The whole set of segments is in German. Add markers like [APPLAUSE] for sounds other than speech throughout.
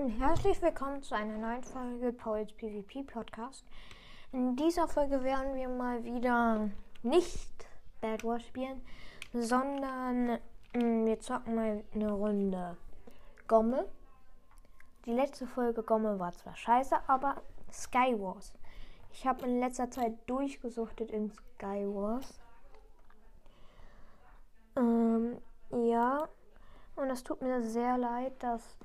und herzlich willkommen zu einer neuen Folge Pauls PvP Podcast. In dieser Folge werden wir mal wieder nicht Bad Wars spielen, sondern mh, mm, wir zocken mal eine Runde Gomme. Die letzte Folge Gomme war zwar scheiße, aber Skywars. Ich habe in letzter Zeit durchgesuchtet in Skywars. Ähm, ja, und es tut mir sehr leid, dass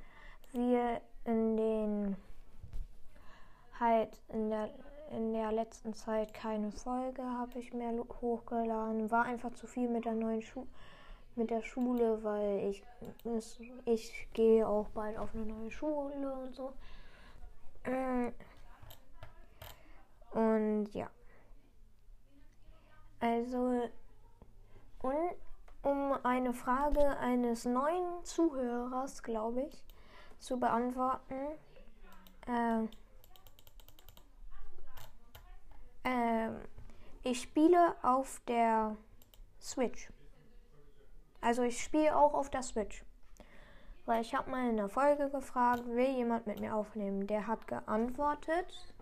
wir in den halt in der in der letzten Zeit keine Folge habe ich mehr hochgeladen. War einfach zu viel mit der neuen Schu mit der Schule, weil ich ich gehe auch bald auf eine neue Schule und so. Mm. Und ja. Also und um eine Frage eines neuen Zuhörers, glaube ich, zu beantworten. Äh, äh, ich spiele auf der Switch. Also ich spiele auch auf der Switch. Weil ich habe mal in der Folge gefragt, will jemand mit mir aufnehmen? Der hat geantwortet.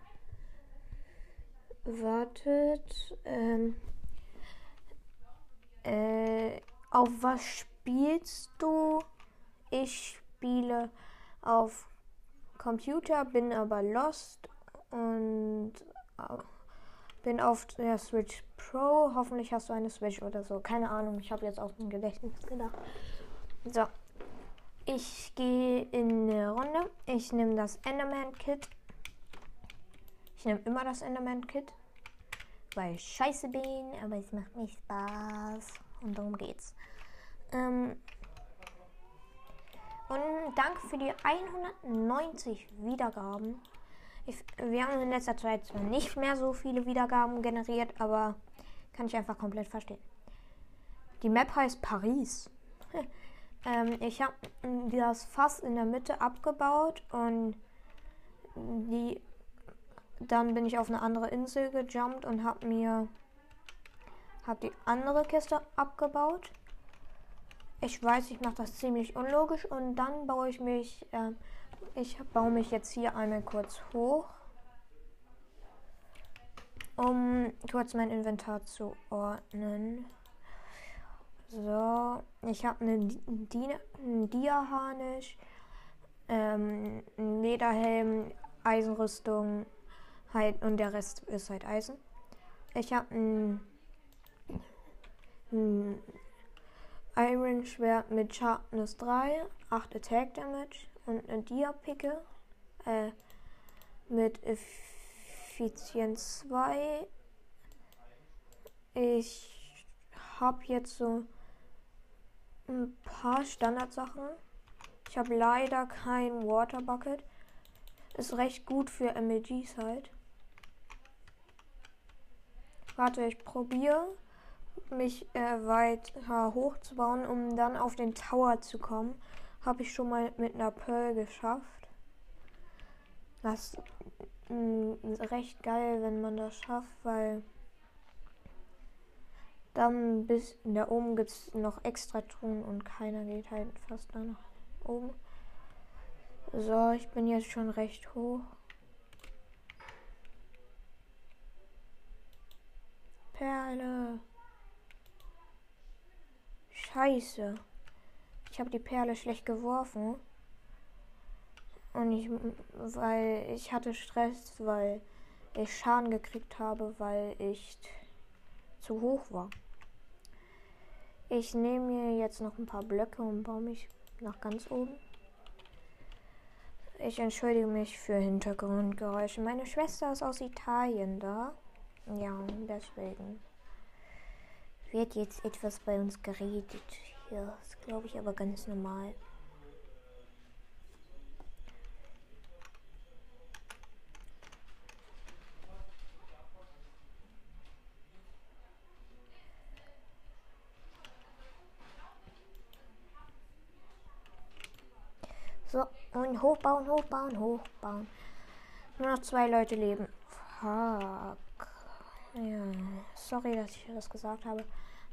Wartet. Ähm, äh, auf was spielst du? Ich spiele auf Computer, bin aber lost und bin auf der Switch Pro. Hoffentlich hast du eine Switch oder so. Keine Ahnung, ich habe jetzt auf dem Gedächtnis gedacht. So, ich gehe in eine Runde. Ich nehme das Enderman Kit. Ich nehme immer das Enderman Kit, weil ich scheiße bin, aber es macht mir Spaß. Und darum geht's. Ähm und danke für die 190 Wiedergaben. Ich, wir haben in letzter Zeit zwar nicht mehr so viele Wiedergaben generiert, aber kann ich einfach komplett verstehen. Die Map heißt Paris. [LAUGHS] ähm, ich habe das Fass in der Mitte abgebaut und die, dann bin ich auf eine andere Insel gejumpt und habe mir habe die andere Kiste abgebaut. Ich weiß, ich mache das ziemlich unlogisch und dann baue ich mich, äh, ich baue mich jetzt hier einmal kurz hoch, um kurz mein Inventar zu ordnen. So, ich habe eine einen Dia-Harnisch, ähm, einen Lederhelm, Eisenrüstung halt, und der Rest ist halt Eisen. Ich habe ein ein Iron Schwert mit Sharpness 3, 8 Attack Damage und eine Dia-Picke äh, mit Effizienz 2. Ich habe jetzt so ein paar Standardsachen. Ich habe leider kein Water Bucket. Ist recht gut für MLGs halt. Warte, ich probiere mich äh, weiter hochzubauen, um dann auf den Tower zu kommen. Habe ich schon mal mit einer Pearl geschafft. Das ist mm, recht geil, wenn man das schafft, weil dann bis da oben gibt es noch extra Truhen und keiner geht halt fast da nach oben. So, ich bin jetzt schon recht hoch. Perle. Scheiße. Ich habe die Perle schlecht geworfen. Und ich, weil ich hatte Stress, weil ich Schaden gekriegt habe, weil ich zu hoch war. Ich nehme mir jetzt noch ein paar Blöcke und baue mich nach ganz oben. Ich entschuldige mich für Hintergrundgeräusche. Meine Schwester ist aus Italien da. Ja, deswegen wird jetzt etwas bei uns geredet. Ja, ist glaube ich aber ganz normal. So, und hochbauen, hochbauen, hochbauen. Nur noch zwei Leute leben. Fuck. Ja, sorry, dass ich das gesagt habe.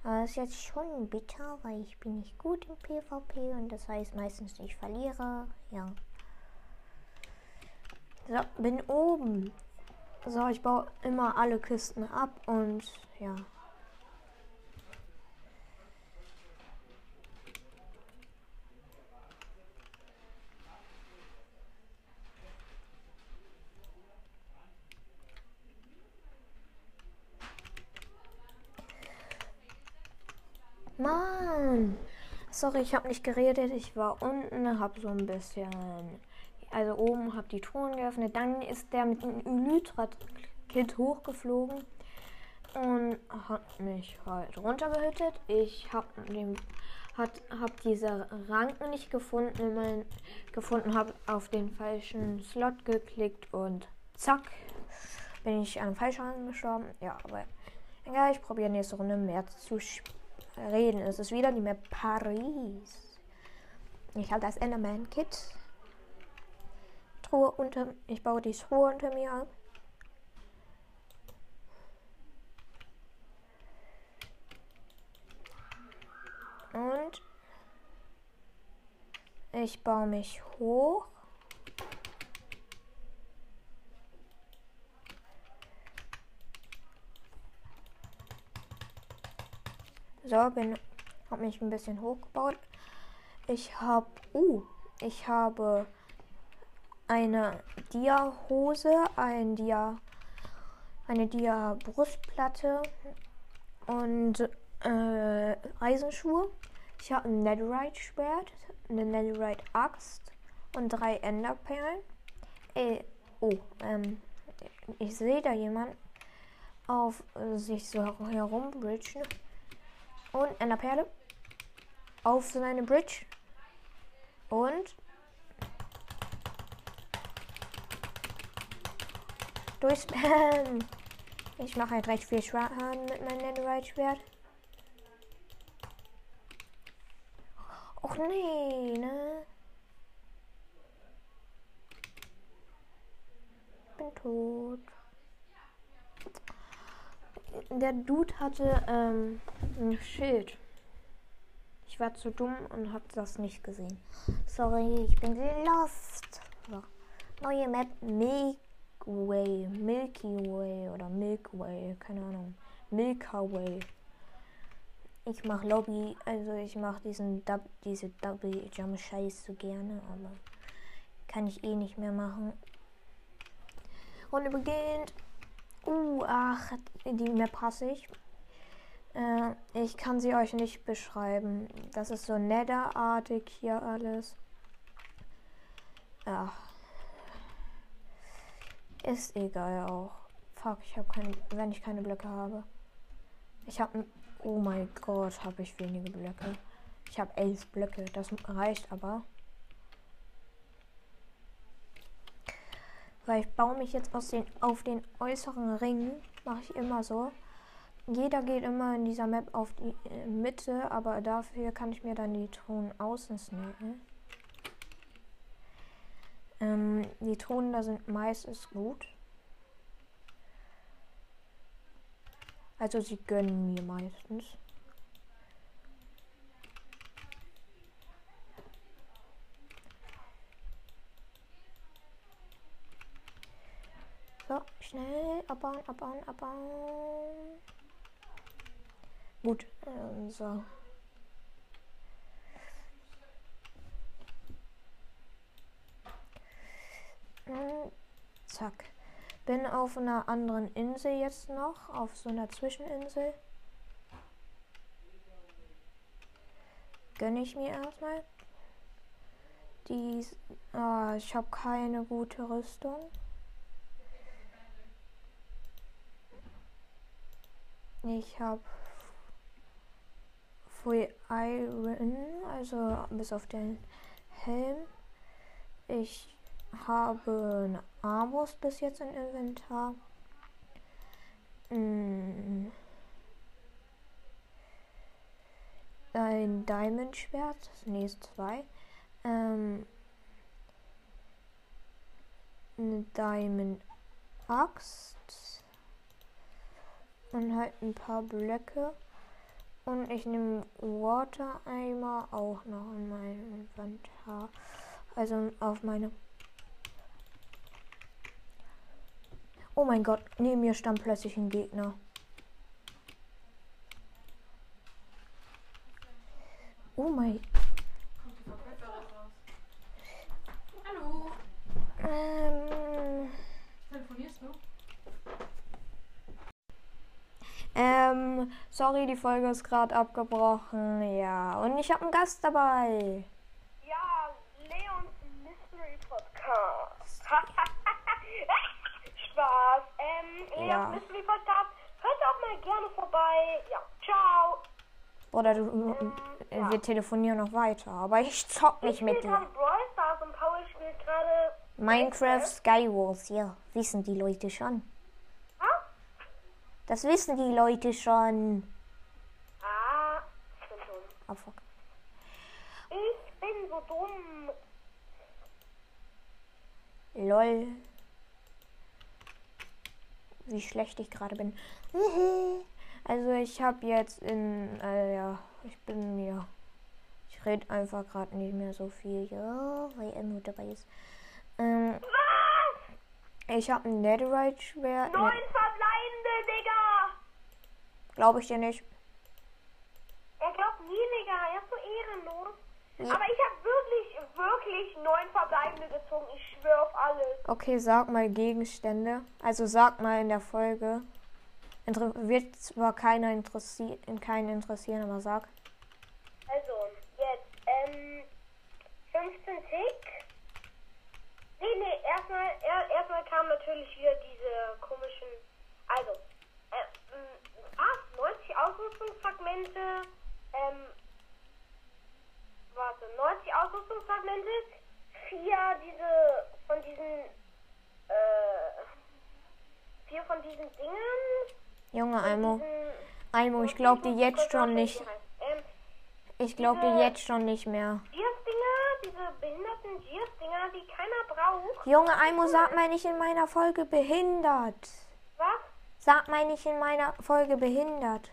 Aber es ist jetzt schon bitter, weil ich bin nicht gut im PvP und das heißt meistens ich verliere. Ja. So, bin oben. So, ich baue immer alle Kisten ab und ja. Mann! Sorry, ich habe nicht geredet. Ich war unten, habe so ein bisschen. Also oben habe die Truhen geöffnet. Dann ist der mit dem Elytra-Kit hochgeflogen und hat mich halt runtergehüttet. Ich habe hat hab diese Ranken nicht gefunden, mein, gefunden habe auf den falschen Slot geklickt und zack bin ich an falschen Rang gestorben. Ja, aber egal, ich probiere nächste Runde mehr zu spielen reden. Es ist wieder die Map Paris. Ich habe das Enderman-Kit. Truhe unter. Ich baue die Truhe unter mir ab. Und ich baue mich hoch. So, bin, habe mich ein bisschen hochgebaut. Ich habe, uh, ich habe eine Dia-Hose, ein Dia, eine Dia-Brustplatte und äh, Eisenschuhe. Ich habe ein Netherite-Schwert, eine Netherite-Axt und drei Enderperlen. Äh, oh, ähm, ich sehe da jemand auf sich so herumbridgen. Und eine Perle. Auf seine Bridge. Und. Durchspammen. Ich mache halt recht viel Schaden mit meinem Netherite-Schwert. Och nee, ne? Bin tot der Dude hatte ähm, ein Schild. Ich war zu dumm und hab das nicht gesehen. Sorry, ich bin lost. So. Neue Map Milky Way. Milky Way oder Milky Way. Keine Ahnung. Milka Way. Ich mach Lobby, also ich mach diesen Dub, diese Double Jump Scheiß so gerne, aber kann ich eh nicht mehr machen. Runde beginnt. Uh, ach, die Map hasse ich. Äh, ich kann sie euch nicht beschreiben. Das ist so netherartig hier alles. Ach. Ist egal auch. Fuck, ich habe keine, wenn ich keine Blöcke habe. Ich habe, oh mein Gott, habe ich wenige Blöcke. Ich habe elf Blöcke, das reicht aber. Weil ich baue mich jetzt aus den, auf den äußeren Ring. Mache ich immer so. Jeder geht immer in dieser Map auf die äh, Mitte, aber dafür kann ich mir dann die Thronen außen snacken. Ähm, die Thronen da sind meistens gut. Also sie gönnen mir meistens. So, schnell abbauen, abbauen, abbauen. Gut, äh, so. Und zack. Bin auf einer anderen Insel jetzt noch, auf so einer Zwischeninsel. Gönne ich mir erstmal. Die, oh, ich habe keine gute Rüstung. Ich habe Full Iron, also bis auf den Helm. Ich habe eine Armbrust bis jetzt im Inventar. Mm. Ein Diamond Schwert, nee, zwei. Ähm, eine Diamond Axt und halt ein paar Blöcke. Und ich nehme Water Eimer auch noch in mein Inventar. Also auf meine Oh mein Gott, neben mir stand plötzlich ein Gegner. Oh mein. Kommt die Verkäuferin raus. Hallo. Ähm, Telefonierst du? ähm, sorry, die Folge ist gerade abgebrochen. Ja, und ich habe einen Gast dabei. Ja, Leons Mystery Podcast. [LAUGHS] Spaß. Ähm, Leons Ja. Mystery Podcast. Hört auch mal gerne vorbei. Ja, ciao. Oder du, äh, wir telefonieren noch weiter. Aber ich zock nicht ich mit dir. Minecraft Skywars, ja, wissen die Leute schon. Das wissen die Leute schon. Ah, ich bin dumm. Oh, fuck. Ich bin so dumm. Lol. Wie schlecht ich gerade bin. Also ich habe jetzt in, äh, ja, ich bin mir, ich rede einfach gerade nicht mehr so viel, ja, weil er nur dabei ist. Ähm, Was? ich habe ein Netherite-Schwert. Neun Ne, Digga. Glaube ich dir nicht. Er glaubt nie, Digga. Er ist so ehrenlos. Ja. Aber ich habe wirklich, wirklich neun verbleibende gezogen. Ich schwöre auf alles. Okay, sag mal Gegenstände. Also sag mal in der Folge. Inter wird zwar keiner interessieren, keinen interessieren, aber sag. Also, jetzt, ähm, 15 Tick. Nee, nee, erstmal, er, erstmal kamen natürlich wieder diese komischen, also, äh, mh, was? 90 Ausrüstungsfragmente, ähm, warte, 90 Ausrüstungsfragmente, vier diese, von diesen, äh, vier von diesen Dingen. Junge Almo. Almo, ich glaube dir jetzt schon nicht. Ich glaube dir jetzt schon nicht mehr. Die keiner braucht. Junge Almo, sag mal nicht in meiner Folge behindert. Was? Sag mal nicht in meiner Folge behindert.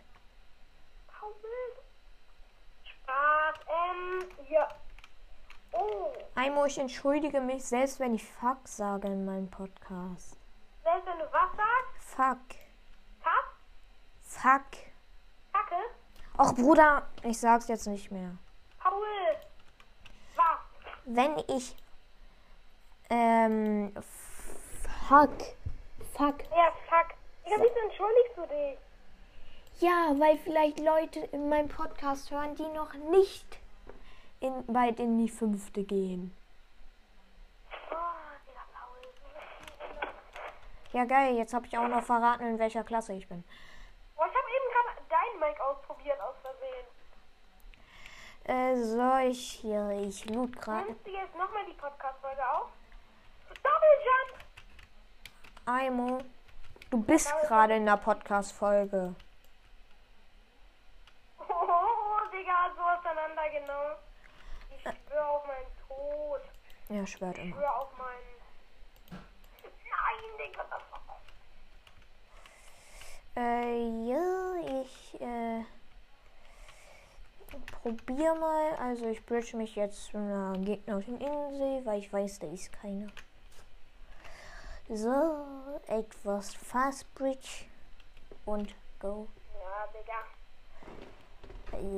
Spaß, ähm, ja. Oh, Almo, ich entschuldige mich selbst, wenn ich Fuck sage in meinem Podcast. selbst wenn du was sagst, Fuck. Fuck. Kacke, Och Bruder, ich sag's jetzt nicht mehr. Paul, was? Wenn ich ähm fuck fuck Ja, fuck. Digga, wieso entschuldigst du dich? ja, weil vielleicht Leute in meinem Podcast hören, die noch nicht in, bald in die fünfte gehen. Oh. Ja geil, jetzt habe ich auch noch verraten, in welcher Klasse ich bin. Oh, ich habe eben gerade dein Mic ausprobiert aus Versehen. Äh, so, ich hier, ich loot gerade. Nimmst du jetzt nochmal die Podcast-Folge auf? Double Jump! Aimo, du bist gerade in der Podcast-Folge. [LAUGHS] Oh, Digga, so auseinandergenommen. Ich schwöre auf meinen Tod. Ja, schwört Ich immer. schwöre auf meinen. Nein, Digga, das war. Äh, ja, ich, äh, probier mal. Also ich bridge mich jetzt zu einer gegnerischen Insel, weil ich weiß, da ist keiner. So, etwas Fast Bridge und go. Ja, Digga.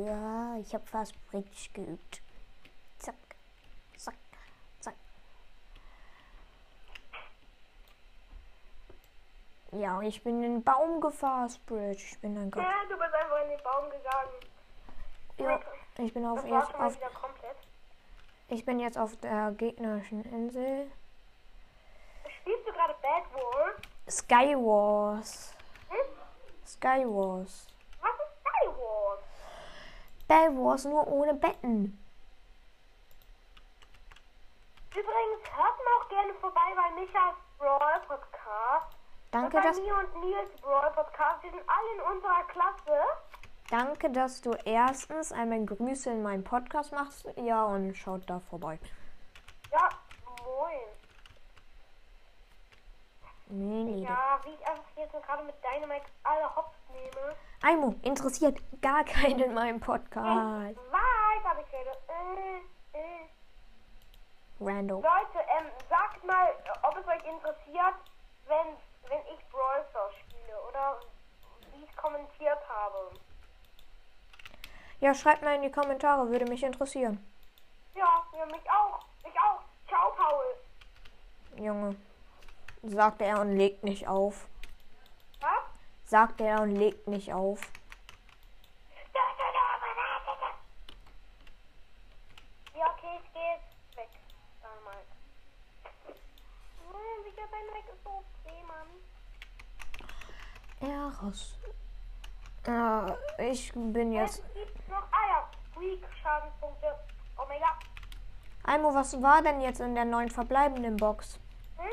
Ja, ich habe Fast Bridge geübt. Zack, zack, zack. Ja, ich bin in den Baum gefasst Bridge. Ich bin ein Gott. Ja, du bist einfach in den Baum gegangen. Ja, ich bin auf, jetzt auf. Ich bin jetzt auf der gegnerischen Insel. Spielst du gerade Bad Wars? Skywars. Hm? Skywars. Was ist Sky Wars? Bad Wars nur ohne Betten. Übrigens, hört mal auch gerne vorbei bei Michas Brawl Podcast. Danke, und bei dass, mir und Nils Brawl Podcast. Wir sind alle in unserer Klasse. Danke, dass du erstens einmal Grüße in meinem Podcast machst. Ja, und schaut da vorbei. Ja, moin. Nee, nee. Ja, wie ich einfach jetzt gerade mit Dynamite alle Hops nehme. Aimo, interessiert gar keinen in meinem Podcast. Ich weiß, aber ich rede. Äh, äh. Random. Leute, ähm, sagt mal, ob es euch interessiert, wenn, wenn ich Brawl Stars spiele oder wie ich kommentiert habe. Ja, schreibt mal in die Kommentare, würde mich interessieren. Ja, ja, mich auch. Ich auch. Ciao, Paul. Junge. Sagte er und legt nicht auf. Was? Sagte er und legt nicht auf. Ja, okay, ich gehe jetzt weg. Damals. Hm, sicher sein weg ist so okay, Mann. Ja, raus. Ja, ich bin Omega. Almo, was war denn jetzt in der neuen verbleibenden Box? Hm?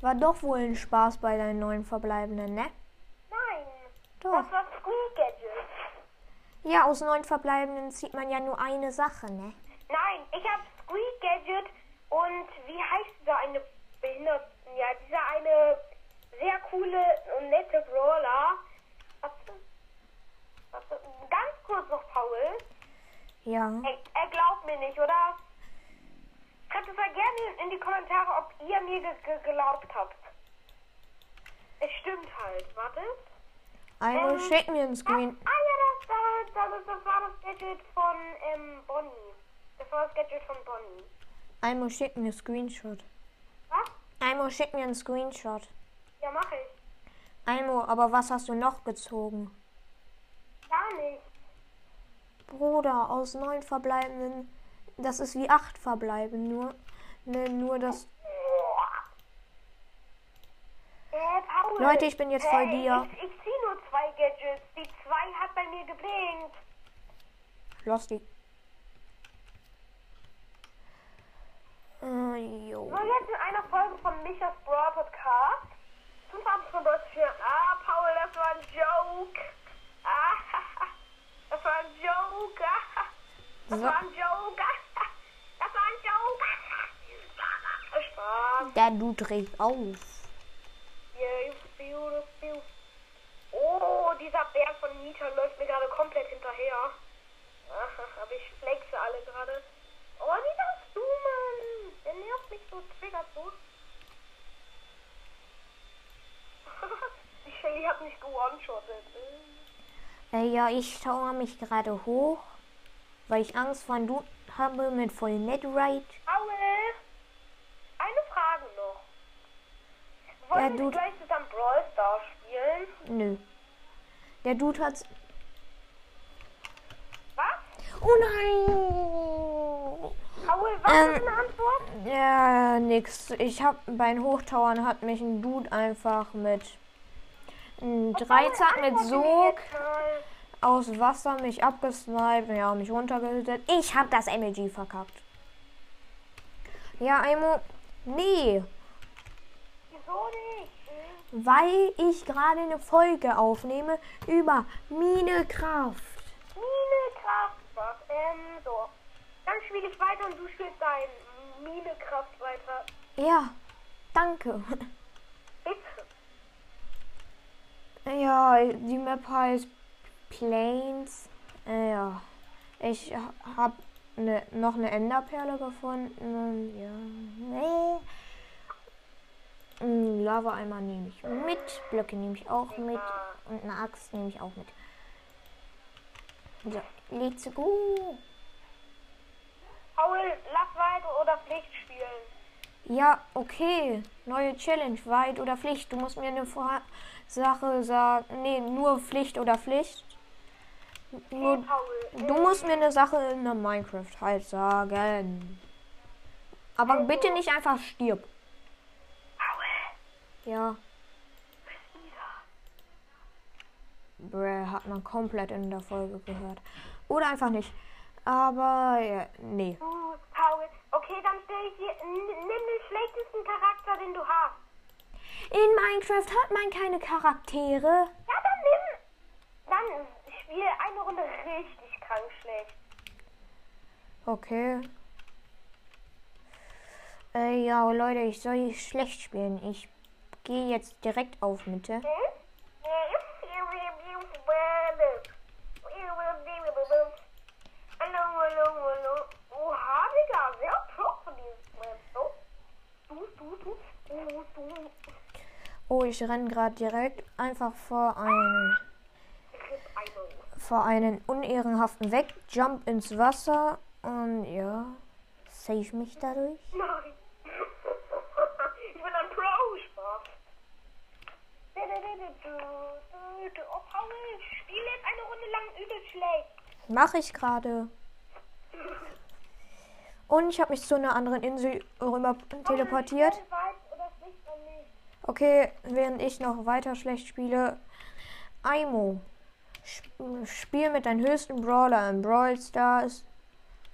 War doch wohl ein Spaß bei deinen neuen verbleibenden, ne? Nein. Doch. Das war Squeak Gadget. Ja, aus neun verbleibenden zieht man ja nur eine Sache, ne? Nein, ich habe Squeak Gadget und wie heißt dieser eine Behinderte? Ja, dieser eine sehr coole und nette Brawler. Warte. Warte. Kurz noch, Paul. Ja. Er, er glaubt mir nicht, oder? Schreibt es mal gerne in die Kommentare, ob ihr mir ge ge geglaubt habt. Es stimmt halt. Warte. Almo, Ähm, schick mir einen Screen. ah ja, das, das, das, das war das Gadget von ähm, Bonnie. Das war das Gadget von Bonnie. Almo, schick mir einen Screenshot. Was? Almo, schick mir einen Screenshot. Ja, mach ich. Almo, aber was hast du noch gezogen? Gar nicht. Bruder, aus neun verbleibenden. Das ist wie acht verbleiben, nur. Ne, nur das. Äh, Paul. Leute, ich bin jetzt voll Hey, dir. Ich, ich zieh nur zwei Gadgets. Die zwei hat bei mir geblinkt. Losty. Äh, jo. So, jetzt in einer Folge von Michas Brawl Podcast. Fünf Abends von Deutschland. Ah, Paul, das war ein Joke. Ah, war ein Joke. Ah, Das So. war ein Joke. Ah, Das war ein Joke. Ah, Spaß. Der du trägt auf. Oh, dieser Bär von Nita läuft mir gerade komplett hinterher. Ach, aber ich flexe alle gerade. Oh, wie darfst du, Mann? Der nervt mich so, triggert so. Die Shelly hat mich gewone-shottet. Äh, ja, ich schaue mich gerade hoch, weil ich Angst vor einem Dude habe mit voll Netrite. Paul, eine Frage noch. Wollen Ja, wir du- gleich zusammen Brawl Stars spielen? Nö. Der Dude hat. Was? Oh nein! Paul, was Ähm, ist eine Antwort? Ja, nix. Ich hab beim Hochtauern hat mich ein Dude einfach mit einem Dreizack mit Sog. Aus Wasser mich abgesniped, ja, mich runtergehütet. Ich hab das MLG verkackt. Ja, Aimo, nee, Wieso nicht? Weil ich gerade eine Folge aufnehme über Minecraft. Minekraft, was? Ähm, so. Dann spiele ich weiter und du spielst dein Minekraft weiter. Ja, danke. Bitte. Ja, die Map heißt Plains. Äh, ja, ich ha- hab ne, noch eine Enderperle gefunden. Und ja, nee. Mm, Lava-Eimer nehme ich mit. Blöcke nehme ich auch mit. Und eine Axt nehme ich auch mit. So, let's go. Paul, lass weiter oder Pflicht spielen. Ja, okay. Neue Challenge. Weit oder Pflicht? Du musst mir eine Sache sagen. Nee, nur Pflicht oder Pflicht. Paul. du musst mir eine Sache in der Minecraft halt sagen. Aber bitte nicht einfach stirb. Ja. Bräh, hat man komplett in der Folge gehört. Oder einfach nicht. Aber ja, nee. du, Paul. Okay, dann stell ich dir. Nimm den schlechtesten Charakter, den du hast. In Minecraft hat man keine Charaktere. Ja, dann nimm. Dann spiel eine Runde richtig krank schlecht. Okay. Äh, ja, Leute, ich soll schlecht spielen. Ich gehe jetzt direkt auf Mitte. Hm? Hallo, hallo, hallo. Oha, Digga, sehr pro von diesem Map. So. Du, du, du, du, du. Oh, ich renne gerade direkt einfach vor ein Rip Eimo. Vor einen unehrenhaften Wegjump ins Wasser und ja, save mich dadurch. Nein. Ich bin ein Pro, Spaß. Oh, Paul, spiel jetzt eine Runde lang übel schlecht. Mache ich gerade. Und ich habe mich zu einer anderen Insel rüber teleportiert. Okay, während ich noch weiter schlecht spiele. Aimo. Sp- Spiel mit deinem höchsten Brawler in Brawl Stars.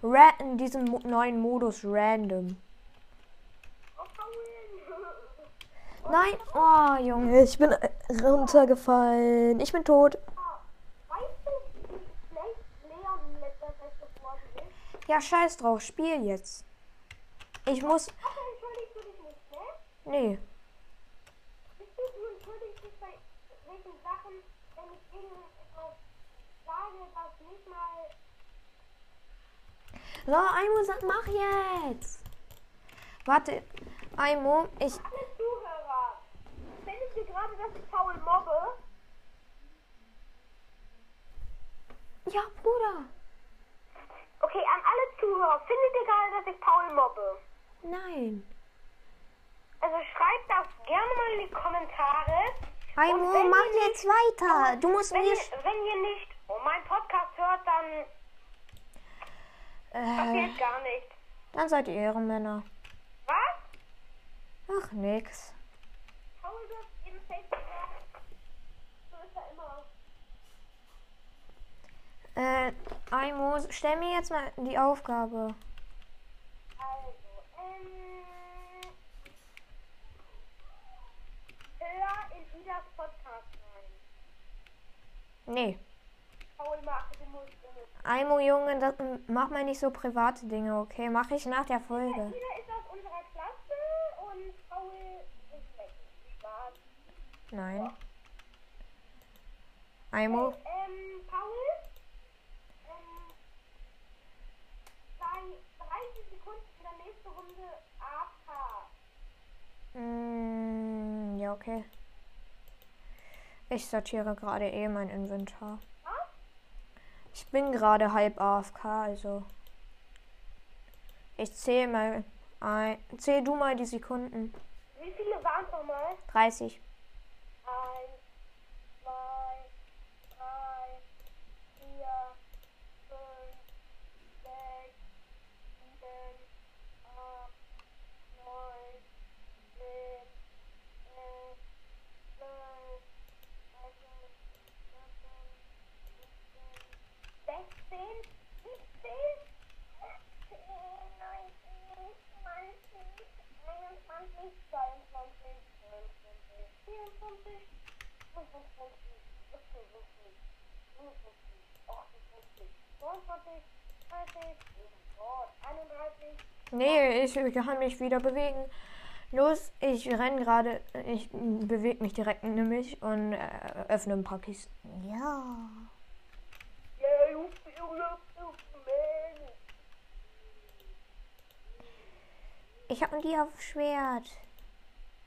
Ra in diesem mo neuen Modus random. Nein, oh Junge, ich bin äh, runtergefallen. Ich bin tot. Ja, scheiß drauf, spiel jetzt. Ich muss. Ne? Nee. Bist du, du entschuldigst dich bei welchen Sachen, wenn ich irgendetwas sage, was nicht mal... So, Aimo, sag- mach jetzt. Warte, Aimo, ich. Alle Zuhörer, findet ihr gerade, dass ich Paul mobbe? Ja, Bruder. Okay, an alle Zuhörer, findet ihr gerade, dass ich Paul mobbe? Nein. Also schreibt das gerne mal in die Kommentare. Aimo, mach jetzt weiter. Du musst Wenn mir. ihr, wenn ihr nicht oh, meinen Podcast hört, dann Äh, passiert gar nichts. dann seid ihr Ehrenmänner. Was? Ach, nix. Äh, Aimo, stell mir jetzt mal die Aufgabe. Also, ähm. Hör in Idas Podcast rein. Nee. Paul macht du musst immer. Aimo, Junge, das, mach mal nicht so private Dinge, okay? Mach ich nach der Folge. Ida ist aus unserer Klasse und Paul ist weg. Spaß. Nein. Aimo, Ähm, Paul? Ähm. Sei 30 Sekunden in der nächsten Runde AFK. mm, ja, okay. Ich sortiere gerade eh mein Inventar. Ich bin gerade halb AFK, also. Ich zähle mal ein. Zähl du mal die Sekunden. Wie viele waren es nochmal? 30. Nee, ich kann mich wieder bewegen. Los, ich renn gerade. Ich bewege mich direkt nämlich und äh, öffne ein paar Kisten. Ja. Ich habe ein Dia-Schwert.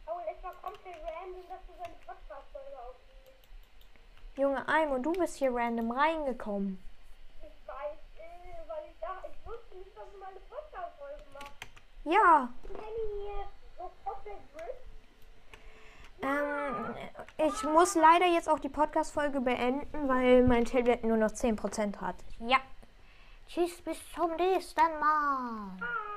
Oh, und es war komplett random, dass du seine Podcast-Folge aufnimmst. Junge Aimo, du bist hier random reingekommen. Ich weiß, äh, weil ich dachte, ich wusste nicht, dass du meine Podcast-Folge machst. Ja. Ähm, ich muss leider jetzt auch die Podcast-Folge beenden, weil mein Tablet nur noch 10% hat. Ja. Tschüss, bis zum nächsten Mal. Ah.